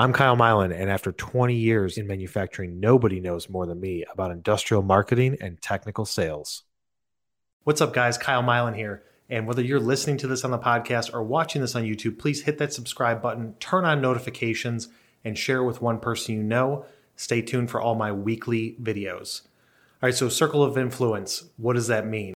I'm Kyle Mylan, and after 20 years in manufacturing, nobody knows more than me about industrial marketing and technical sales. What's up, guys? Kyle Mylan here. And whether you're listening to this on the podcast or watching this on YouTube, please hit that subscribe button, turn on notifications, and share with one person you know. Stay tuned for all my weekly videos. All right, so circle of influence, what does that mean?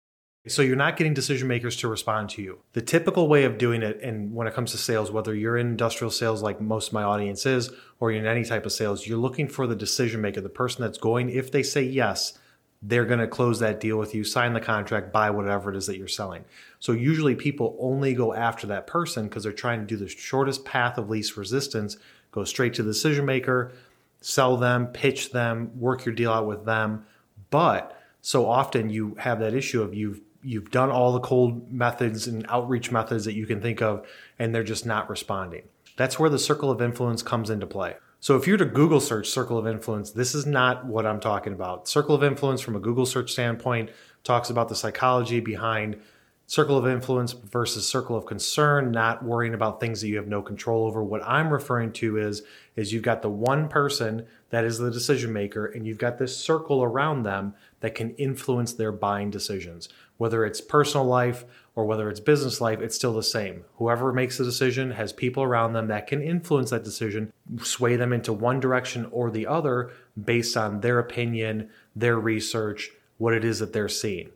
So you're not getting decision makers to respond to you. The typical way of doing it, and when it comes to sales, whether you're in industrial sales like most of my audience is, or you're in any type of sales, you're looking for the decision maker, the person that's going, if they say yes, they're going to close that deal with you, sign the contract, buy whatever it is that you're selling. So usually people only go after that person because they're trying to do the shortest path of least resistance, go straight to the decision maker, sell them, pitch them, work your deal out with them. But so often you have that issue of you've you've done all the cold methods and outreach methods that you can think of, and they're just not responding. That's where the circle of influence comes into play. So if you were to Google search circle of influence, this is not what I'm talking about. Circle of influence from a Google search standpoint talks about the psychology behind circle of influence versus circle of concern, not worrying about things that you have no control over. What I'm referring to is is you've got the one person that is the decision maker and you've got this circle around them that can influence their buying decisions. Whether it's personal life or whether it's business life, it's still the same. Whoever makes the decision has people around them that can influence that decision, sway them into one direction or the other based on their opinion, their research, what it is that they're seeing.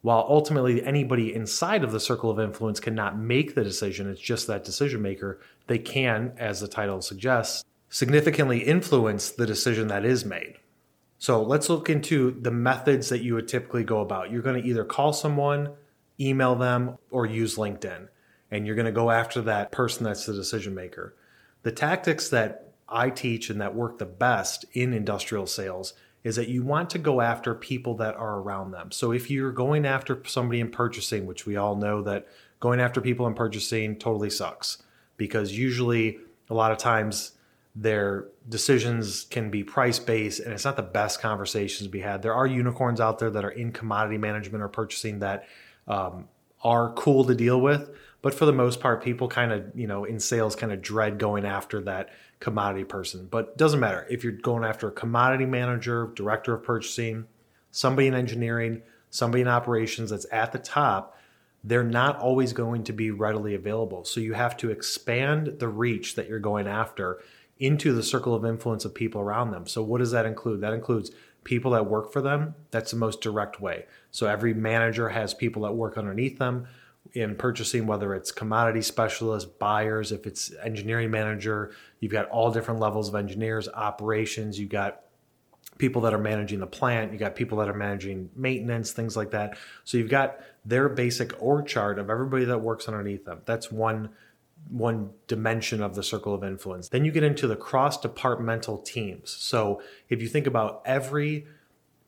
While ultimately anybody inside of the circle of influence cannot make the decision, it's just that decision maker, they can, as the title suggests, significantly influence the decision that is made. So let's look into the methods that you would typically go about. You're going to either call someone, email them, or use LinkedIn. And you're going to go after that person that's the decision maker. The tactics that I teach and that work the best in industrial sales is that you want to go after people that are around them. So if you're going after somebody in purchasing, which we all know that going after people in purchasing totally sucks because usually a lot of times their decisions can be price based and it's not the best conversations to be had. There are unicorns out there that are in commodity management or purchasing that um, are cool to deal with. But for the most part, people kind of, you know, in sales kind of dread going after that commodity person. But doesn't matter if you're going after a commodity manager, director of purchasing, somebody in engineering, somebody in operations that's at the top, they're not always going to be readily available. So you have to expand the reach that you're going after into the circle of influence of people around them. So, what does that include? That includes people that work for them. That's the most direct way. So, every manager has people that work underneath them in purchasing, whether it's commodity specialists, buyers, if it's engineering manager, you've got all different levels of engineers, operations, you've got people that are managing the plant, you got people that are managing maintenance, things like that. So you've got their basic org chart of everybody that works underneath them. That's one one dimension of the circle of influence. Then you get into the cross departmental teams. So if you think about every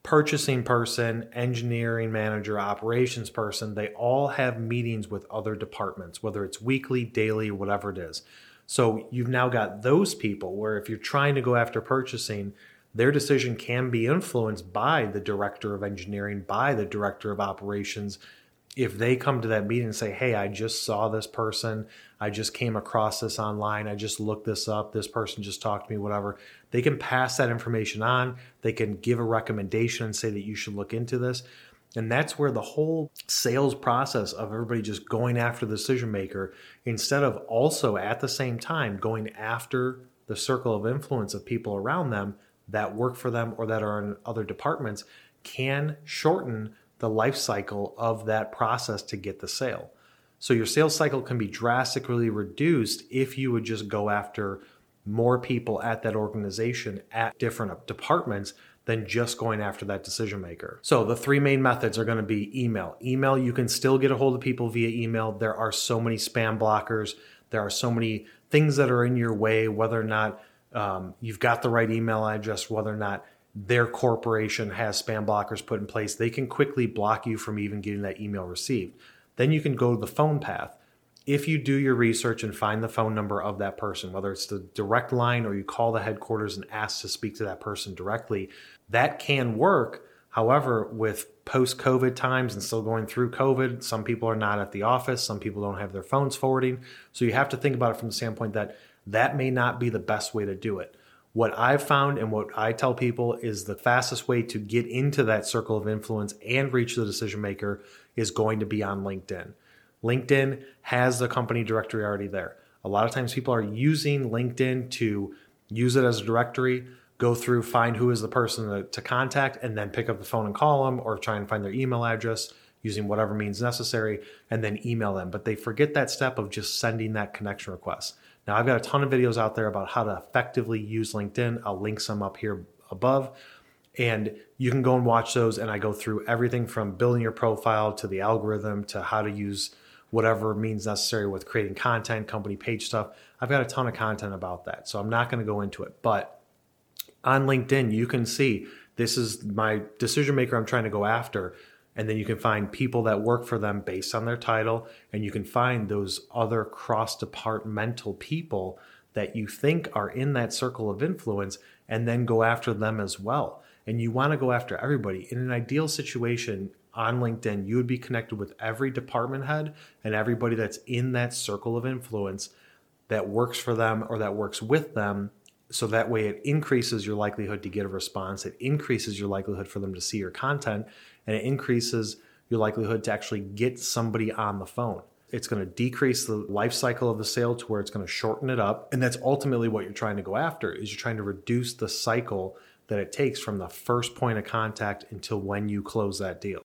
purchasing person, engineering manager, operations person, they all have meetings with other departments, whether it's weekly, daily, whatever it is. So you've now got those people where if you're trying to go after purchasing, their decision can be influenced by the director of engineering, by the director of operations, if they come to that meeting and say, Hey, I just saw this person, I just came across this online, I just looked this up, this person just talked to me, whatever, they can pass that information on. They can give a recommendation and say that you should look into this. And that's where the whole sales process of everybody just going after the decision maker, instead of also at the same time going after the circle of influence of people around them that work for them or that are in other departments, can shorten the life cycle of that process to get the sale. So your sales cycle can be drastically reduced if you would just go after more people at that organization at different departments than just going after that decision maker. So the three main methods are going to be email. Email, you can still get a hold of people via email. There are so many spam blockers. There are so many things that are in your way, whether or not um, you've got the right email address, whether or not their corporation has spam blockers put in place, they can quickly block you from even getting that email received. Then you can go to the phone path. If you do your research and find the phone number of that person, whether it's the direct line or you call the headquarters and ask to speak to that person directly, that can work. However, with post COVID times and still going through COVID, some people are not at the office, some people don't have their phones forwarding. So you have to think about it from the standpoint that that may not be the best way to do it. What I've found and what I tell people is the fastest way to get into that circle of influence and reach the decision maker is going to be on LinkedIn. LinkedIn has the company directory already there. A lot of times people are using LinkedIn to use it as a directory, go through, find who is the person to, to, contact, and then pick up the phone and call them or try and find their email address using whatever means necessary and then email them. But they forget that step of just sending that connection request. Now, I've got a ton of videos out there about how to effectively use LinkedIn. I'll link some up here above. And you can go and watch those. And I go through everything from building your profile to the algorithm to how to use whatever means necessary with creating content, company page stuff. I've got a ton of content about that. So I'm not going to go into it. But on LinkedIn, you can see this is my decision maker I'm trying to go after. And then you can find people that work for them based on their title. And you can find those other cross departmental people that you think are in that circle of influence and then go after them as well. And you want to go after everybody. In an ideal situation, on LinkedIn, you would be connected with every department head and everybody that's in that circle of influence that works for them or that works with them. So that way it increases your likelihood to get a response. It increases your likelihood for them to see your content and it increases your likelihood to actually get somebody on the phone. It's going to decrease the life cycle of the sale to where it's going to shorten it up. And that's ultimately what you're trying to go after is you're trying to reduce the cycle that it takes from the first point of contact until when you close that deal.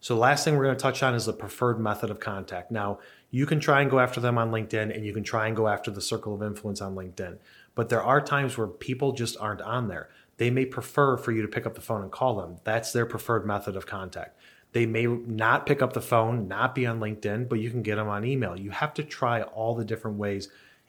So, the last thing we're going to touch on is the preferred method of contact. Now, you can try and go after them on LinkedIn and you can try and go after the circle of influence on LinkedIn. But there are times where people just aren't on there. They may prefer for you to pick up the phone and call them. That's their preferred method of contact. They may not pick up the phone, not be on LinkedIn, but you can get them on email. You have to try all the different ways.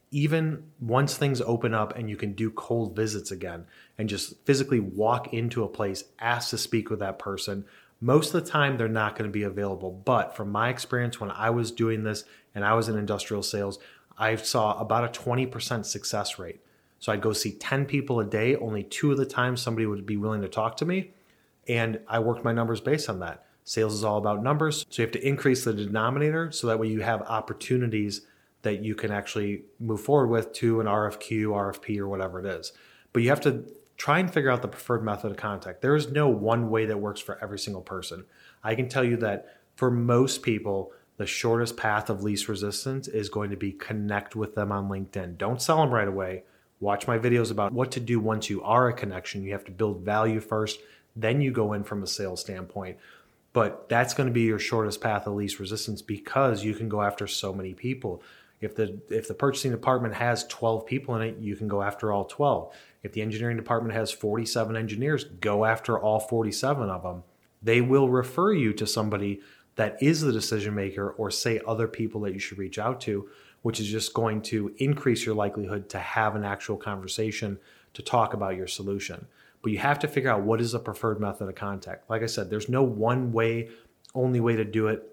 Even once things open up and you can do cold visits again and just physically walk into a place, ask to speak with that person, most of the time, they're not going to be available. But from my experience, when I was doing this and I was in industrial sales, I saw about a 20% success rate. So I'd go see 10 people a day. Only two of the time somebody would be willing to talk to me. And I worked my numbers based on that. Sales is all about numbers. So you have to increase the denominator so that way you have opportunities that you can actually move forward with to an RFQ, RFP, or whatever it is. But you have to try and figure out the preferred method of contact. There is no one way that works for every single person. I can tell you that for most people, the shortest path of least resistance is going to be connect with them on LinkedIn. Don't sell them right away. Watch my videos about what to do once you are a connection. You have to build value first, then you go in from a sales standpoint. But that's going to be your shortest path of least resistance because you can go after so many people. If the if the purchasing department has 12 people in it, you can go after all 12. If the engineering department has 47 engineers, go after all 47 of them. They will refer you to somebody that is the decision maker or say other people that you should reach out to, which is just going to increase your likelihood to have an actual conversation to talk about your solution. But you have to figure out what is the preferred method of contact. Like I said, there's no one way, only way to do it.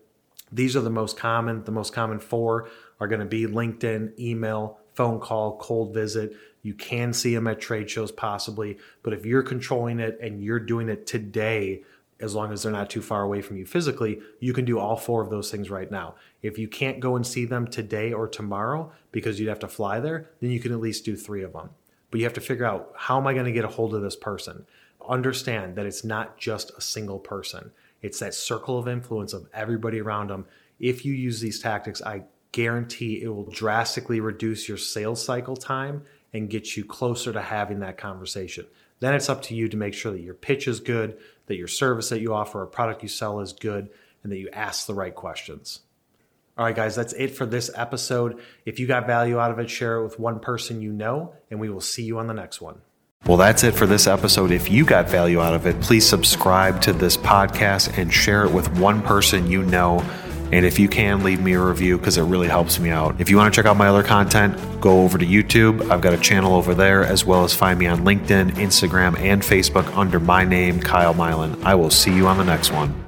These are the most common. The most common four are going to be LinkedIn, email, phone call, cold visit. You can see them at trade shows possibly, but if you're controlling it and you're doing it today, as long as they're not too far away from you physically, you can do all four of those things right now. If you can't go and see them today or tomorrow because you'd have to fly there, then you can at least do three of them. But you have to figure out how am I going to get a hold of this person? Understand that it's not just a single person, it's that circle of influence of everybody around them. If you use these tactics, I guarantee it will drastically reduce your sales cycle time and get you closer to having that conversation. Then it's up to you to make sure that your pitch is good, that your service that you offer or product you sell is good, and that you ask the right questions. All right, guys, that's it for this episode. If you got value out of it, share it with one person you know, and we will see you on the next one. Well, that's it for this episode. If you got value out of it, please subscribe to this podcast and share it with one person you know and if you can, leave me a review because it really helps me out. If you want to check out my other content, go over to YouTube. I've got a channel over there, as well as find me on LinkedIn, Instagram, and Facebook under my name, Kyle Milan. I will see you on the next one.